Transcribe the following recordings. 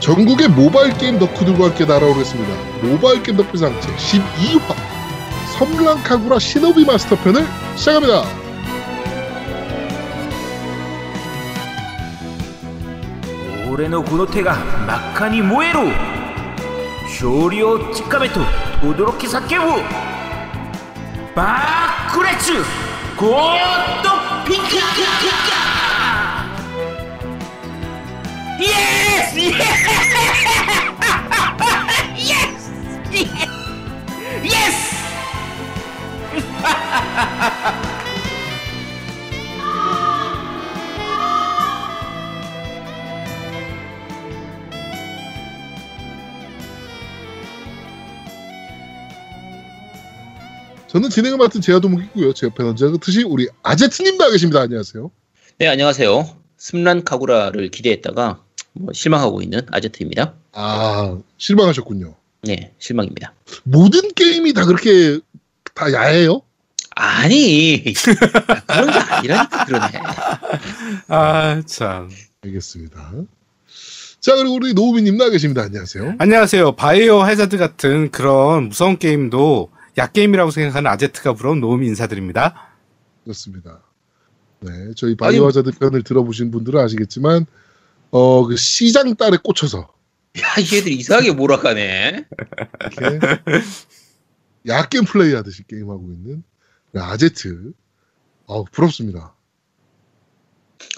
전국의 모바일 게임 덕후들과 함께 날아오겠습니다. 모바일 게임 덕후상 제12화 섬랑카구라 시노비 마스터편을 시작합니다. 올해의 군호태가 막하니 모에로 쇼리오 치카메토 도도로키 사케부 바쿠레츠 고토 핑크 Yes! Yes! Yes! Yes! 저는 진행을 맡은 제아도목이고요. 제 옆에는 언제나 그 그듯이 우리 아제트님 나와 계십니다. 안녕하세요. 네, 안녕하세요. 스란 카구라를 기대했다가 뭐 실망하고 있는 아제트입니다. 아 실망하셨군요. 네, 실망입니다. 모든 게임이 다 그렇게 다 야해요? 아니, 그런 게 아니라니까 그러네. 아, 참. 알겠습니다. 자 그리고 우리 노우미님 나와 계십니다. 안녕하세요. 안녕하세요. 바이오 해자드 같은 그런 무서운 게임도 약게임이라고 생각하는 아제트가 부러운 노움이 인사드립니다. 그렇습니다. 네, 저희 바이오 하자드 편을 들어보신 분들은 아시겠지만 어 그 시장 딸에 꽂혀서 야, 이 애들 이상하게 몰아가네. 약겜 플레이 하듯이 게임하고 있는 아제트. 어 부럽습니다.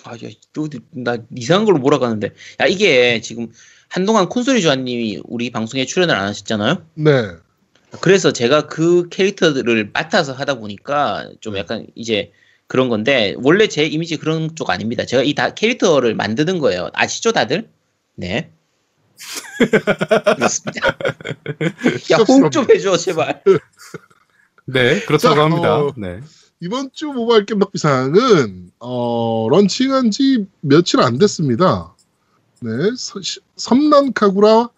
아, 야, 또, 나 이상한 걸로 몰아가는데. 야, 이게 지금 한동안 콘솔이 조아님이 우리 방송에 출연을 안 하셨잖아요? 네, 그래서 제가 그 캐릭터들을 맡아서 하다 보니까 좀 약간 이제 그런 건데 원래 제 이미지 그런 쪽 아닙니다. 제가 이 다 캐릭터를 만드는 거예요. 아시죠, 다들? 네. 그렇습니다. 야, 호응 좀 해줘, 제발. 네, 그렇다고 자, 합니다. 어, 네. 이번 주 모바일 게임 덕비상은 어 런칭한 지 며칠 안 됐습니다. 네, 서- 시- 섬난 카구라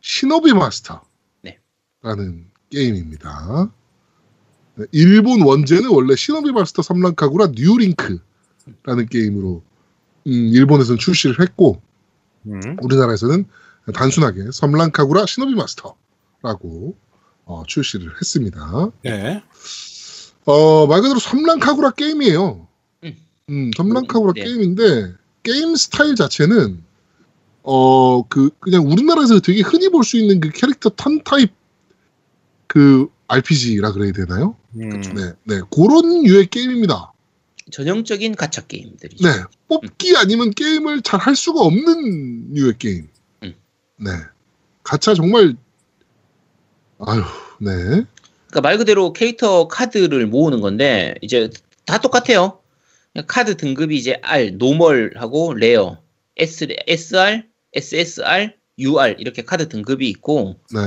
시노비 마스터. 네. 라는 게임입니다. 네, 일본 원제는 원래 시노비 마스터 섬난카구라 뉴링크라는 게임으로 음, 일본에서는 출시를 했고 음. 우리나라에서는 단순하게 섬란카구라 시노비 마스터라고 어, 출시를 했습니다. 네. 어, 말 그대로 섬란카구라 게임이에요. 음. 음, 섬란카구라 네. 게임인데 게임 스타일 자체는 어, 그 그냥 우리나라에서 되게 흔히 볼 수 있는 그 캐릭터 턴 타입 그 RPG라 그래야 되나요? 음. 네, 네, 그런 유의 게임입니다. 전형적인 가챠 게임들이죠. 네, 뽑기 아니면 게임을 잘 할 수가 없는 유의 게임. 음. 네, 가차 정말 아유, 네, 그러니까 말 그대로 캐릭터 카드를 모으는 건데 이제 다 똑같아요. 카드 등급이 이제 R, normal하고 rare, S, SR, SSR, UR 이렇게 카드 등급이 있고 네,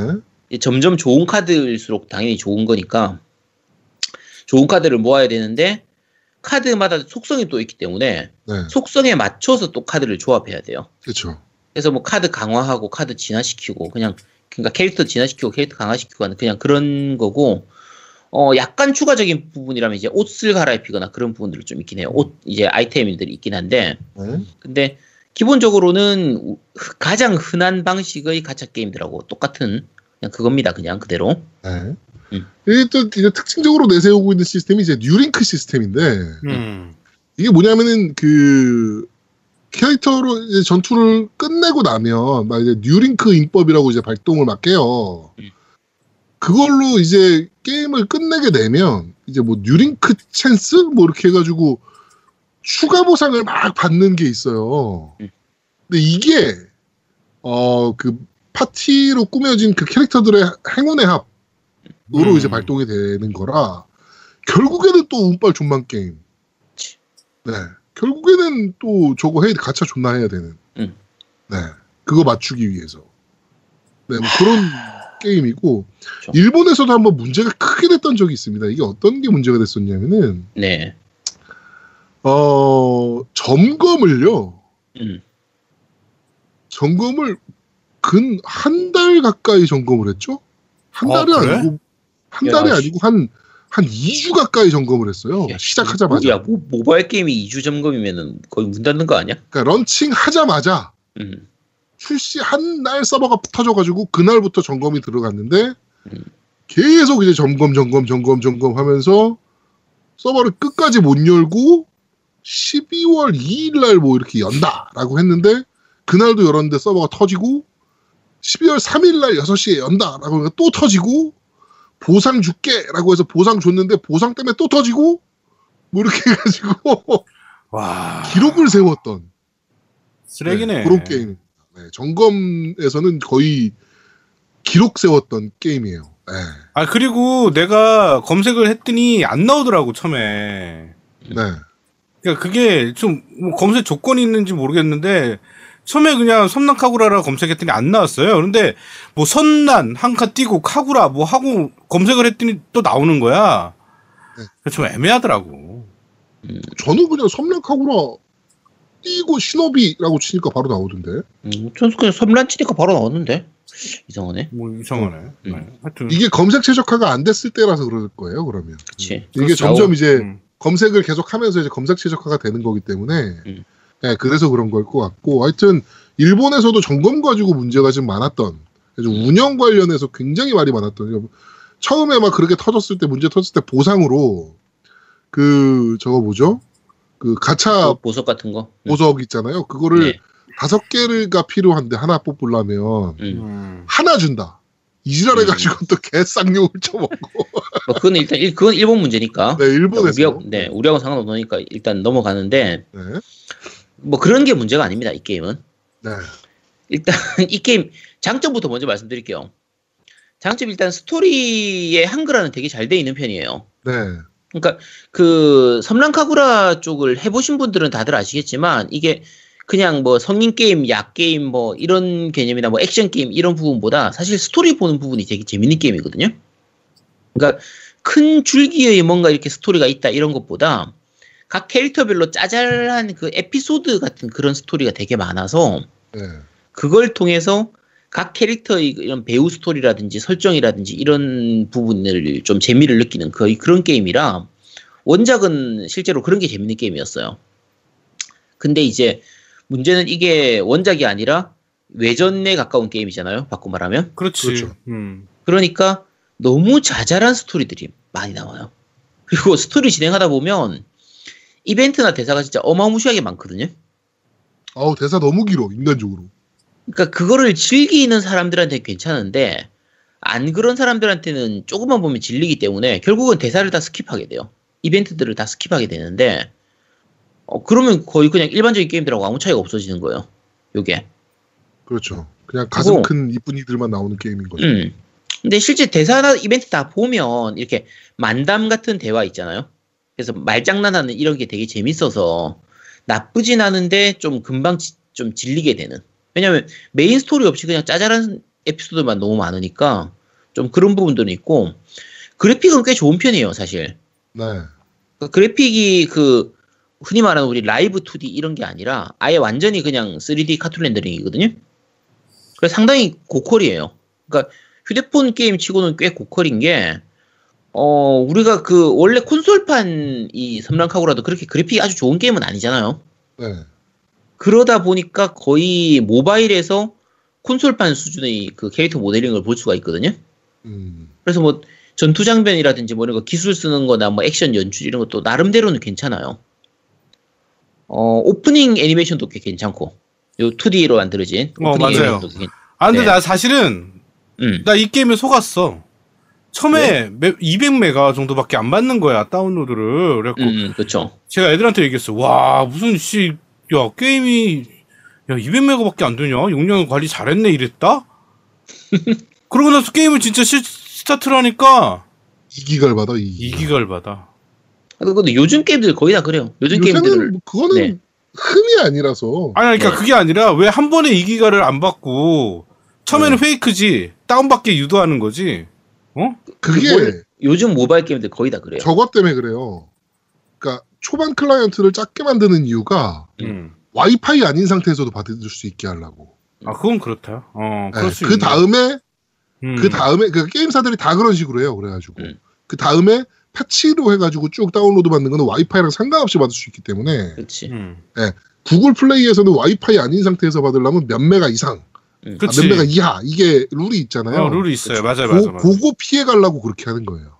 점점 좋은 카드일수록 당연히 좋은 거니까 좋은 카드를 모아야 되는데 카드마다 속성이 또 있기 때문에 네, 속성에 맞춰서 또 카드를 조합해야 돼요. 그렇죠. 그래서 뭐 카드 강화하고 카드 진화시키고 그냥 그러니까 캐릭터 진화시키고 캐릭터 강화시키고 하는 그냥 그런 거고 어 약간 추가적인 부분이라면 이제 옷을 갈아입히거나 그런 부분들이 좀 있긴 해요. 옷 이제 아이템들이 있긴 한데 네, 근데 기본적으로는 우- 가장 흔한 방식의 가챠 게임들하고 똑같은 그냥 그겁니다. 그냥 그대로. 네. 음. 이게 또 이제 특징적으로 내세우고 있는 시스템이 이제 New Link 시스템인데 음. 이게 뭐냐면은 그 캐릭터로 이제 전투를 끝내고 나면 막 이제 New Link 인법이라고 이제 발동을 막 해요. 음. 그걸로 이제 게임을 끝내게 되면 이제 뭐 New Link 찬스 뭐 이렇게 해가지고 추가 보상을 막 받는 게 있어요. 음. 근데 이게 어 그 파티로 꾸며진 그 캐릭터들의 행운의 합으로 음. 이제 발동이 되는 거라 결국에는 또 운빨 좆망 게임. 네. 결국에는 또 저거 해야 가챠 존나 해야 되는. 음. 네. 그거 맞추기 위해서. 네. 뭐 그런 게임이고 그렇죠. 일본에서도 한번 문제가 크게 됐던 적이 있습니다. 이게 어떤 게 문제가 됐었냐면은 네. 어 점검을요. 음. 점검을 근 한 달 가까이 점검을 했죠. 한 아, 달이 그래? 아니고 한 야, 달이 씨. 아니고 한 한 2주 가까이 점검을 했어요. 야, 시작하자마자. 야, 모, 모바일 게임이 2주 점검이면은 거의 문 닫는 거 아니야? 그러니까 런칭 하자마자 음. 출시 한 날 서버가 터져가지고 그날부터 점검이 들어갔는데 음. 계속 이제 점검 점검 점검 점검 하면서 서버를 끝까지 못 열고 12월 2일 날 뭐 이렇게 연다라고 했는데 그날도 열었는데 서버가 터지고 12월 3일 날 6시에 연다라고 또 터지고 보상 줄게라고 해서 보상 줬는데 보상 때문에 또 터지고 뭐 이렇게 해가지고 와. 기록을 세웠던 쓰레기네. 네, 그런 게임. 네, 점검에서는 거의 기록 세웠던 게임이에요. 네. 아, 그리고 내가 검색을 했더니 안 나오더라고, 처음에. 네. 그러니까 그게 좀 뭐 검색 조건이 있는지 모르겠는데 처음에 그냥 섬난 카구라라 검색했더니 안 나왔어요. 그런데 뭐 선난 한 칸 띄고 카구라 뭐 하고 검색을 했더니 또 나오는 거야. 네. 그래서 좀 애매하더라고. 저는 그냥 섬랑카구라 띄고 신업이라고 치니까 바로 나오던데. 음, 전 그냥 섬란 치니까 바로 나왔는데 이상하네. 뭐 이상하네. 음. 네. 하여튼 이게 검색 최적화가 안 됐을 때라서 그럴 거예요, 그러면. 그치. 이게 그렇죠. 점점 이제 음. 검색을 계속 하면서 이제 검색 최적화가 되는 거기 때문에 음. 네, 그래서 그런 걸 것 같고 하여튼 일본에서도 점검 가지고 문제가 좀 많았던 그래서 운영 관련해서 굉장히 말이 많았던 처음에 막 그렇게 터졌을 때 문제 터졌을 때 보상으로 그 저거 뭐죠 그 가차 그 보석 같은 거. 음. 보석 있잖아요 그거를 네. 다섯 개가 필요한데 하나 뽑으려면 음. 음. 하나 준다 이지랄 해 가지고 또 개쌍욕을 쳐먹고 뭐 그건 일단 일, 그건 일본 문제니까. 네 일본에서 우리하고, 네, 우리하고 상관없으니까 일단 넘어가는데 네, 뭐 그런 게 문제가 아닙니다. 이 게임은 네. 일단 이 게임 장점부터 먼저 말씀드릴게요. 장점 일단 스토리의 한글화는 되게 잘 돼 있는 편이에요. 네. 그러니까 그 섬란카구라 쪽을 해보신 분들은 다들 아시겠지만 이게 그냥 뭐 성인 게임, 야게임 뭐 이런 개념이나 뭐 액션 게임 이런 부분보다 사실 스토리 보는 부분이 되게 재밌는 게임이거든요. 그러니까 큰 줄기의 뭔가 이렇게 스토리가 있다 이런 것보다 각 캐릭터별로 짜잘한 그 에피소드 같은 그런 스토리가 되게 많아서 네. 그걸 통해서 각 캐릭터의 이런 배후 스토리라든지 설정이라든지 이런 부분을 좀 재미를 느끼는 거의 그런 게임이라 원작은 실제로 그런 게 재밌는 게임이었어요. 근데 이제 문제는 이게 원작이 아니라 외전에 가까운 게임이잖아요. 바꿔 말하면. 그렇지. 그렇죠. 음. 그러니까 너무 자잘한 스토리들이 많이 나와요. 그리고 스토리 진행하다 보면 이벤트나 대사가 진짜 어마무시하게 많거든요. 아우 대사 너무 길어 인간적으로. 그러니까 그거를 즐기는 사람들한테 괜찮은데 안 그런 사람들한테는 조금만 보면 질리기 때문에 결국은 대사를 다 skip하게 돼요. 이벤트들을 다 skip하게 되는데 어, 그러면 거의 그냥 일반적인 게임들하고 아무 차이가 없어지는 거예요. 요게. 그렇죠. 그냥 가슴 그리고- 큰 이쁜이들만 나오는 게임인 거죠. 음. 근데 실제 대사나 이벤트 다 보면 이렇게 만담 같은 대화 있잖아요. 그래서 말장난하는 이런 게 되게 재밌어서 나쁘진 않은데 좀 금방 지- 좀 질리게 되는. 왜냐면 메인 스토리 없이 그냥 짜잘한 에피소드만 너무 많으니까 좀 그런 부분들은 있고 그래픽은 꽤 좋은 편이에요, 사실. 네. 그 그래픽이 그 흔히 말하는 우리 라이브 2D 이런 게 아니라 아예 완전히 그냥 3D 카툰 렌더링이거든요. 그래서 상당히 고퀄이에요. 그러니까 휴대폰 게임 치고는 꽤 고퀄인 게, 어, 우리가 그 원래 콘솔판 이 섬랑카구라도 그렇게 그래픽이 아주 좋은 게임은 아니잖아요. 네. 그러다 보니까 거의 모바일에서 콘솔판 수준의 그 캐릭터 모델링을 볼 수가 있거든요. 음. 그래서 뭐 전투 장면이라든지 뭐 이런 거 기술 쓰는 거나 뭐 액션 연출 이런 것도 나름대로는 괜찮아요. 어, 오프닝 애니메이션도 꽤 괜찮고. 요 2D로 만들어진 어, 오프닝 맞아요. 애니메이션도 괜- 아 근데 네. 나 사실은 음. 나이 게임에 속았어. 처음에 200메가 정도밖에 안 받는 거야 다운로드를. 그래갖고 음, 그렇죠. 제가 애들한테 얘기했어. 와 무슨 씨, 야 게임이 야 200메가밖에 안 되냐? 용량 관리 잘했네 이랬다. 그러고 나서 게임을 진짜 시, 스타트를 하니까 2기가를 받아 2기. 2기가를 받아. 아, 근데 요즘 게임들 거의 다 그래요. 요즘 게임들을 뭐 그거는 네. 흠이 아니라서. 아니 그러니까 네. 그게 아니라 왜 한 번에 2기가를 안 받고 처음에는 페이크지 다운받게 유도하는 거지. 어? 그게 그 요즘 모바일 게임들 거의 다 그래요. 저것 때문에 그래요. 그러니까 초반 클라이언트를 작게 만드는 이유가 음. 와이파이 아닌 상태에서도 받을 수 있게 하려고. 아 그건 그렇다. 어 네, 그럴 수 그. 다음에 음. 그 다음에 그 게임사들이 다 그런 식으로 해요. 그래가지고 음. 그 다음에 패치로 해가지고 쭉 다운로드 받는 거는 와이파이랑 상관없이 받을 수 있기 때문에 그렇지. 음. 구글 플레이에서는 와이파이 아닌 상태에서 받으려면 몇 메가 이상, 아, 그치. 몇 메가 이하 이게 룰이 있잖아요. 어, 룰이 있어요. 맞아요, 맞아요. 고, 맞아요. 그거 피해 가려고 그렇게 하는 거예요.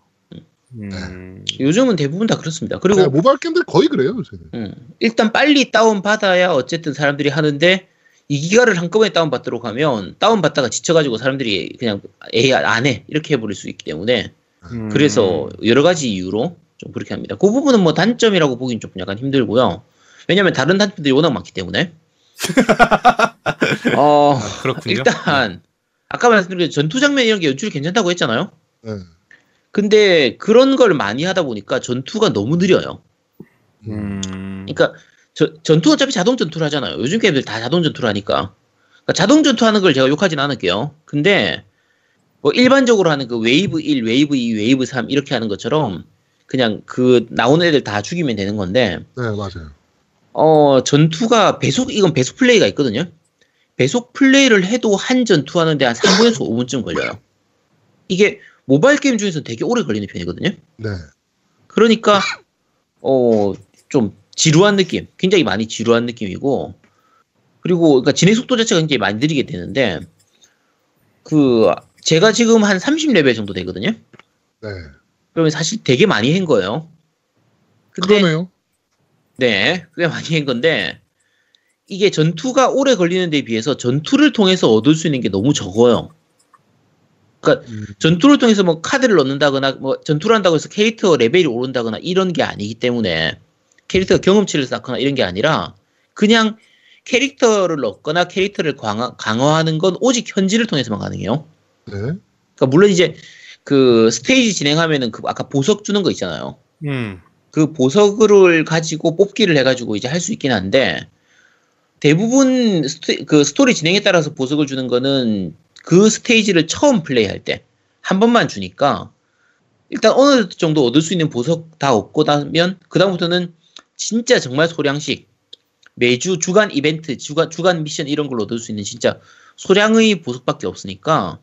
음. 요즘은 대부분 다 그렇습니다. 그리고 네, 모바일 게임들 거의 그래요 요새는. 음, 일단 빨리 다운 받아야 어쨌든 사람들이 하는데 2기가를 한꺼번에 다운 받도록 하면 다운 받다가 지쳐가지고 사람들이 그냥 에이 안 해 이렇게 해버릴 수 있기 때문에 음. 그래서 여러 가지 이유로 좀 그렇게 합니다. 그 부분은 뭐 단점이라고 보긴 좀 약간 힘들고요. 왜냐면 다른 단점들이 워낙 많기 때문에. 어, 아, 그렇군요. 일단 아까 말씀드린 전투 장면 이런 게 연출이 괜찮다고 했잖아요. 네. 근데 그런 걸 많이 하다 보니까 전투가 너무 느려요. 음. 그러니까 저- 전투 어차피 자동 전투를 하잖아요. 요즘 게임들 다 자동 전투를 하니까. 그러니까 자동 전투하는 걸 제가 욕하진 않을게요. 근데 뭐 일반적으로 하는 그 웨이브 1, 웨이브 2, 웨이브 3 이렇게 하는 것처럼 그냥 그 나오는 애들 다 죽이면 되는 건데 네 맞아요. 어 전투가 배속 이건 배속 플레이가 있거든요. 배속 플레이를 해도 한 전투 하는데 한 3분에서 5분쯤 걸려요. 이게 모바일 게임 중에서 되게 오래 걸리는 편이거든요. 네. 그러니까 어 좀 지루한 느낌, 굉장히 많이 지루한 느낌이고 그리고 그러니까 진행 속도 자체가 굉장히 많이 느리게 되는데 그 제가 지금 한 30레벨 정도 되거든요. 네. 그러면 사실 되게 많이 한 거예요. 근데 그러네요. 네, 꽤 많이 한 건데 이게 전투가 오래 걸리는 데 비해서 전투를 통해서 얻을 수 있는 게 너무 적어요. 그러니까 음, 전투를 통해서 뭐 카드를 넣는다거나 뭐 전투를 한다고 해서 캐릭터 레벨이 오른다거나 이런 게 아니기 때문에 캐릭터 경험치를 쌓거나 이런 게 아니라 그냥 캐릭터를 넣거나 캐릭터를 강화, 강화하는 건 오직 현질을 통해서만 가능해요. 네. 그러니까 물론 이제 그 스테이지 진행하면은 그 아까 보석 주는 거 있잖아요. 음. 그 보석을 가지고 뽑기를 해가지고 이제 할 수 있긴 한데 대부분 스토, 그 스토리 진행에 따라서 보석을 주는 거는 그 스테이지를 처음 플레이할 때 한 번만 주니까 일단 어느 정도 얻을 수 있는 보석 다 얻고 나면 그 다음부터는 진짜 정말 소량씩 매주 주간 이벤트, 주간 주간 미션 이런 걸로 얻을 수 있는 진짜 소량의 보석밖에 없으니까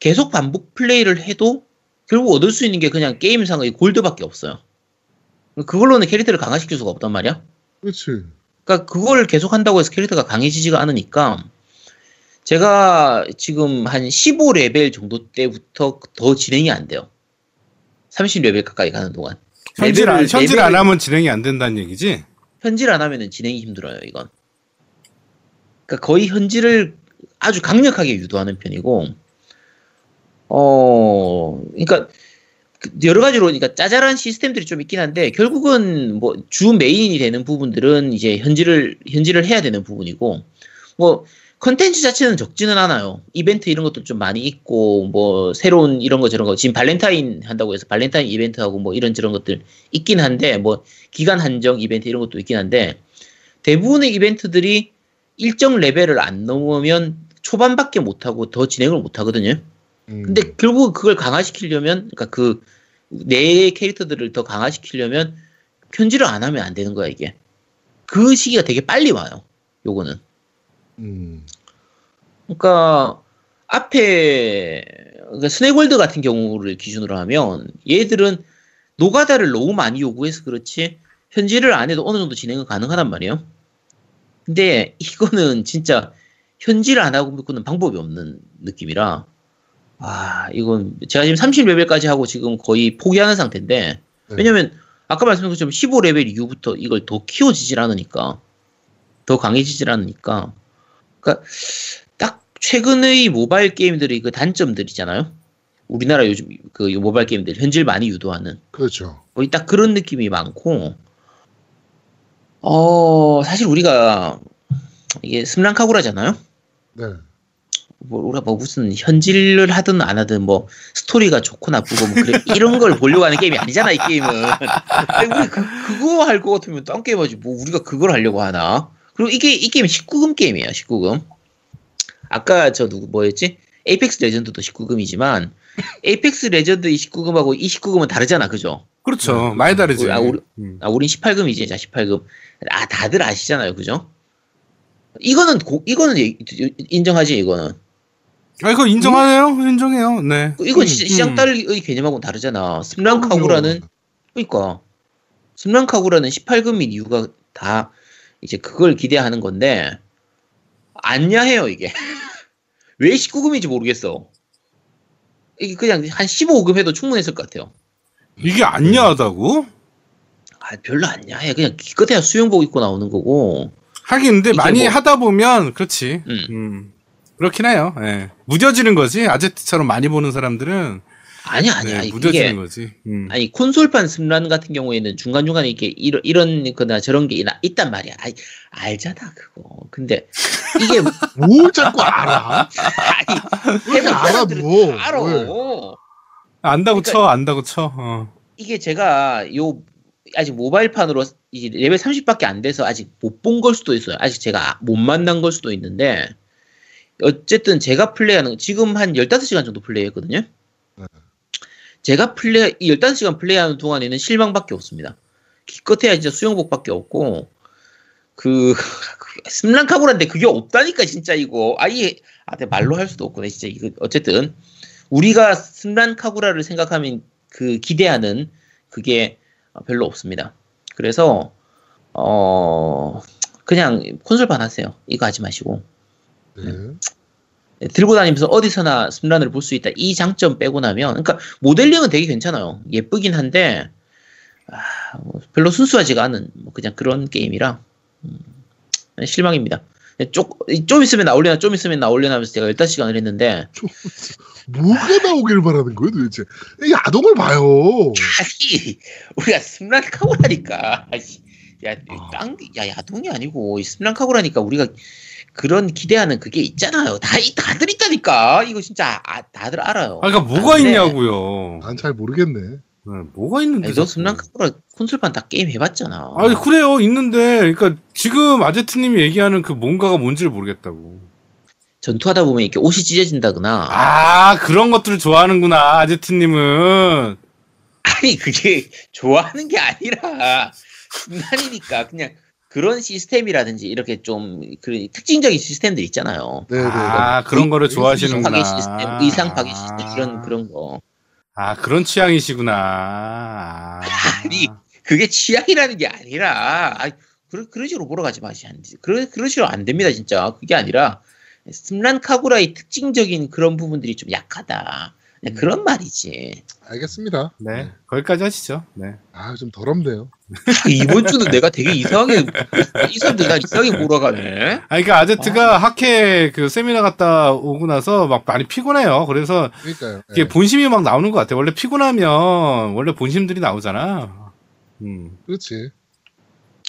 계속 반복 플레이를 해도 결국 얻을 수 있는 게 그냥 게임상의 골드밖에 없어요. 그걸로는 캐릭터를 강화시킬 수가 없단 말이야. 그렇지. 그러니까 그걸 계속 한다고 해서 캐릭터가 강해지지가 않으니까 제가 지금 한 15레벨 정도 때부터 더 진행이 안 돼요. 30레벨 가까이 가는 동안. 현질 안, 현질 안 레벨을- 하면 진행이 안 된다는 얘기지? 현질 안 하면은 진행이 힘들어요, 이건. 그러니까 거의 현질을 아주 강력하게 유도하는 편이고, 어, 그러니까 그 여러 가지로 그러니까 짜잘한 시스템들이 좀 있긴 한데 결국은 뭐 주 메인이 되는 부분들은 이제 현질을 현질을 해야 되는 부분이고, 뭐 컨텐츠 자체는 적지는 않아요. 이벤트 이런 것도 좀 많이 있고, 뭐 새로운 이런 거 저런 거 지금 발렌타인 한다고 해서 발렌타인 이벤트 하고 뭐 이런 저런 것들 있긴 한데 뭐 기간 한정 이벤트 이런 것도 있긴 한데 대부분의 이벤트들이 일정 레벨을 안 넘으면 초반밖에 못 하고 더 진행을 못 하거든요. 음, 근데 결국 그걸 강화시키려면 그러니까 그 내 캐릭터들을 더 강화시키려면 편지를 안 하면 안 되는 거야 이게. 그 시기가 되게 빨리 와요. 요거는. 음, 그러니까 앞에 그러니까 스네이월드 같은 경우를 기준으로 하면 얘들은 노가다를 너무 많이 요구해서 그렇지 현질을 안 해도 어느 정도 진행은 가능하단 말이에요. 근데 이거는 진짜 현질을 안 하고는 방법이 없는 느낌이라 아 이건 제가 지금 30레벨까지 하고 지금 거의 포기하는 상태인데 네. 왜냐면 아까 말씀드린 것처럼 15레벨 이후부터 이걸 더 키워지질 않으니까 더 강해지질 않으니까 그러니까 딱 최근의 모바일 게임들의 그 단점들이잖아요. 우리나라 요즘 그 모바일 게임들 현질 많이 유도하는 그렇죠. 거의 딱 그런 느낌이 많고 어 사실 우리가 이게 스랑카구라잖아요. 네. 뭐 우리가 뭐 무슨 현질을 하든 안 하든 뭐 스토리가 좋고 나쁘고 뭐 그래 이런 걸 보려고 하는 게임이 아니잖아 이 게임은. 근데 우리 그 그거 할 것 같으면 딴 게임 하지 뭐 우리가 그걸 하려고 하나? 그리고 이게 이 게임 19금 게임이에요 19금. 아까 저 누구 뭐였지? Apex Legend도 19금이지만 Apex Legend 29금하고 29금은 다르잖아 그죠? 그렇죠. 많이 다르지. 아, 우리- 음. 아, 우린 18금이지, 자, 18금. 아, 다들 아시잖아요, 그죠? 이거는, 고- 이거는 예- 인정하지, 이거는. 아, 이거 인정하네요. 인정해요. 네. 이건 음, 시, 시장 음. 딸의 개념하고는 다르잖아. 섬란카구라는, 그러니까. 섬란카구라는 18금인 이유가 다, 이제 그걸 기대하는 건데 안 야해요 이게. 왜 19금인지 모르겠어. 이게 그냥 한 15금 해도 충분했을 것 같아요. 이게 안 야하다고? 아, 별로 안 야해. 그냥 기껏해야 수영복 입고 나오는 거고. 하긴 근데 많이 뭐- 하다 보면 그렇지. 음. 음. 그렇긴 해요. 예. 무뎌지는 거지. 아제트처럼 많이 보는 사람들은 아니 아니 네, 아니 무뎌지는 이게 거지. 음. 아니 콘솔판 섬란 같은 경우에는 중간 중간에 이렇게 이런 이런 거나 저런 게 있단 말이야. 아이, 알잖아 그거. 근데 이게 뭘 자꾸 알아? 아니 알아 뭐? 다 알아. 왜? 안다고 그러니까- 쳐, 안다고 쳐. 어. 이게 제가 요 아직 모바일판으로 이제 레벨 30밖에 안 돼서 아직 못 본 걸 수도 있어요. 아직 제가 못 만난 걸 수도 있는데 어쨌든 제가 플레이하는 지금 한 15시간 정도 플레이했거든요. 네. 제가 플레이 이 15시간 플레이하는 동안에는 실망밖에 없습니다. 기껏해야 진짜 수영복밖에 없고 그 스랑카구라인데 그게 없다니까 진짜 이거 아예 아 내가 말로 할 수도 없구나 진짜 이거 어쨌든 우리가 스란카구라를 생각하면 그 기대하는 그게 별로 없습니다. 그래서 어 그냥 콘솔판 하세요. 이거 하지 마시고 네. 들고 다니면서 어디서나 스란을 볼 수 있다. 이 장점 빼고 나면 그러니까 모델링은 되게 괜찮아요. 예쁘긴 한데 아, 뭐 별로 순수하지가 않은 뭐 그냥 그런 게임이라 음, 실망입니다. 좀, 좀 있으면 나올려나 좀 있으면 나올려나 하면서 제가 15시간을 했는데 뭐가 나오길 바라는 거예요 도대체? 이 아동을 봐요. 아니 우리가 스란카고라니까 야, 아. 땅, 야 야동이 아니고 이 스란카고라니까 우리가 그런 기대하는 그게 있잖아요. 다 이- 다들 있다니까 이거 진짜 아, 다들 알아요. 아, 그러니까 뭐가 근데- 있냐고요. 난 잘 모르겠네. 네, 뭐가 있는데? 아니, 너. 스란카고라 콘솔판 다 게임 해봤잖아. 아니 그래요 있는데 그러니까 지금 아제트님이 얘기하는 그 뭔가가 뭔지를 모르겠다고. 전투하다 보면 이렇게 옷이 찢어진다거나 아 그런 것들을 좋아하는구나 아제트님은. 아니 그게 좋아하는 게 아니라 순간이니까 그냥 그런 시스템이라든지 이렇게 좀 그 특징적인 시스템들 있잖아요. 네네. 아 그런 거를 좋아하시는구나. 파괴 시스템, 의상 파괴 시스템 이런 그런 거. 아 그런 취향이시구나. 아. 아니. 그게 취향이라는 게 아니라 아이, 그런 그런 식으로 몰아가지 마시 안 그런 그런 식으로 안 됩니다 진짜 그게 아니라 스란 카구라의 특징적인 그런 부분들이 좀 약하다. 그냥 그런 말이지. 알겠습니다. 네 거기까지 하시죠. 네. 아 좀 더럽네요. 이번 주는 내가 되게 이상하게 이 사람들 나 이상하게 몰아가네. 아 그러니까 아제트가 학회 그 세미나 갔다 오고 나서 막 많이 피곤해요. 그래서 그러니까요. 이게 네. 본심이 막 나오는 것 같아. 원래 피곤하면 원래 본심들이 나오잖아. 음. 그렇지.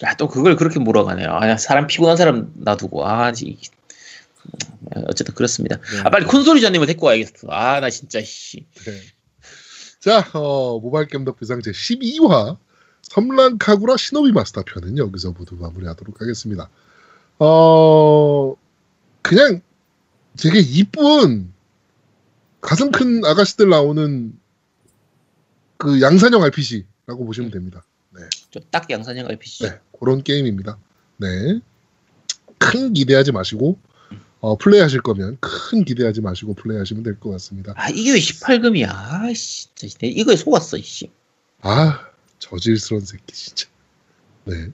야, 또 그걸 그렇게 몰아가네요. 아, 사람 피곤한 사람 놔두고. 아, 이- 어쨌든 그렇습니다. 네. 아, 빨리 콘솔이자님을 데리고 와야겠어. 아, 나 진짜, 씨. 네. 자, 어, 모바일 게임 덕비상 제 12화 섬랑카구라 시노비 마스터 편은 여기서 모두 마무리하도록 하겠습니다. 어, 그냥 되게 이쁜 가슴 큰 아가씨들 나오는 그 양산형 RPG라고 보시면 됩니다. 좀딱 양산형 RPG. 네, 그런 게임입니다. 네. 큰 기대하지 마시고, 어, 플레이하실 거면 큰 기대하지 마시고 플레이하시면 될 것 같습니다. 아, 이게 왜 18금이야. 아, 씨. 진짜 내 이거에 속았어, 씨. 아, 저질스러운 새끼, 진짜. 네.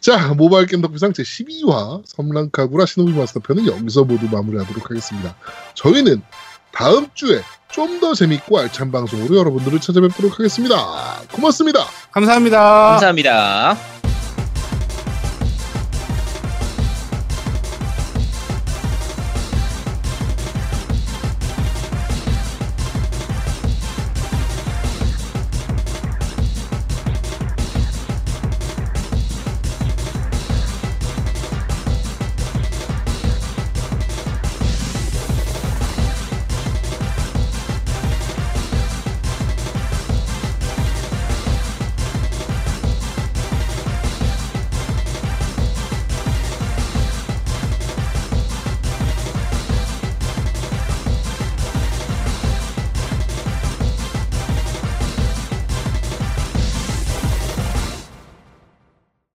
자, 모바일 게임 덕비상 제 12화 섬랑카구라 시노비 마스터 편은 여기서 모두 마무리하도록 하겠습니다. 저희는 다음 주에 좀 더 재밌고 알찬 방송으로 여러분들을 찾아뵙도록 하겠습니다. 고맙습니다. 감사합니다. 감사합니다.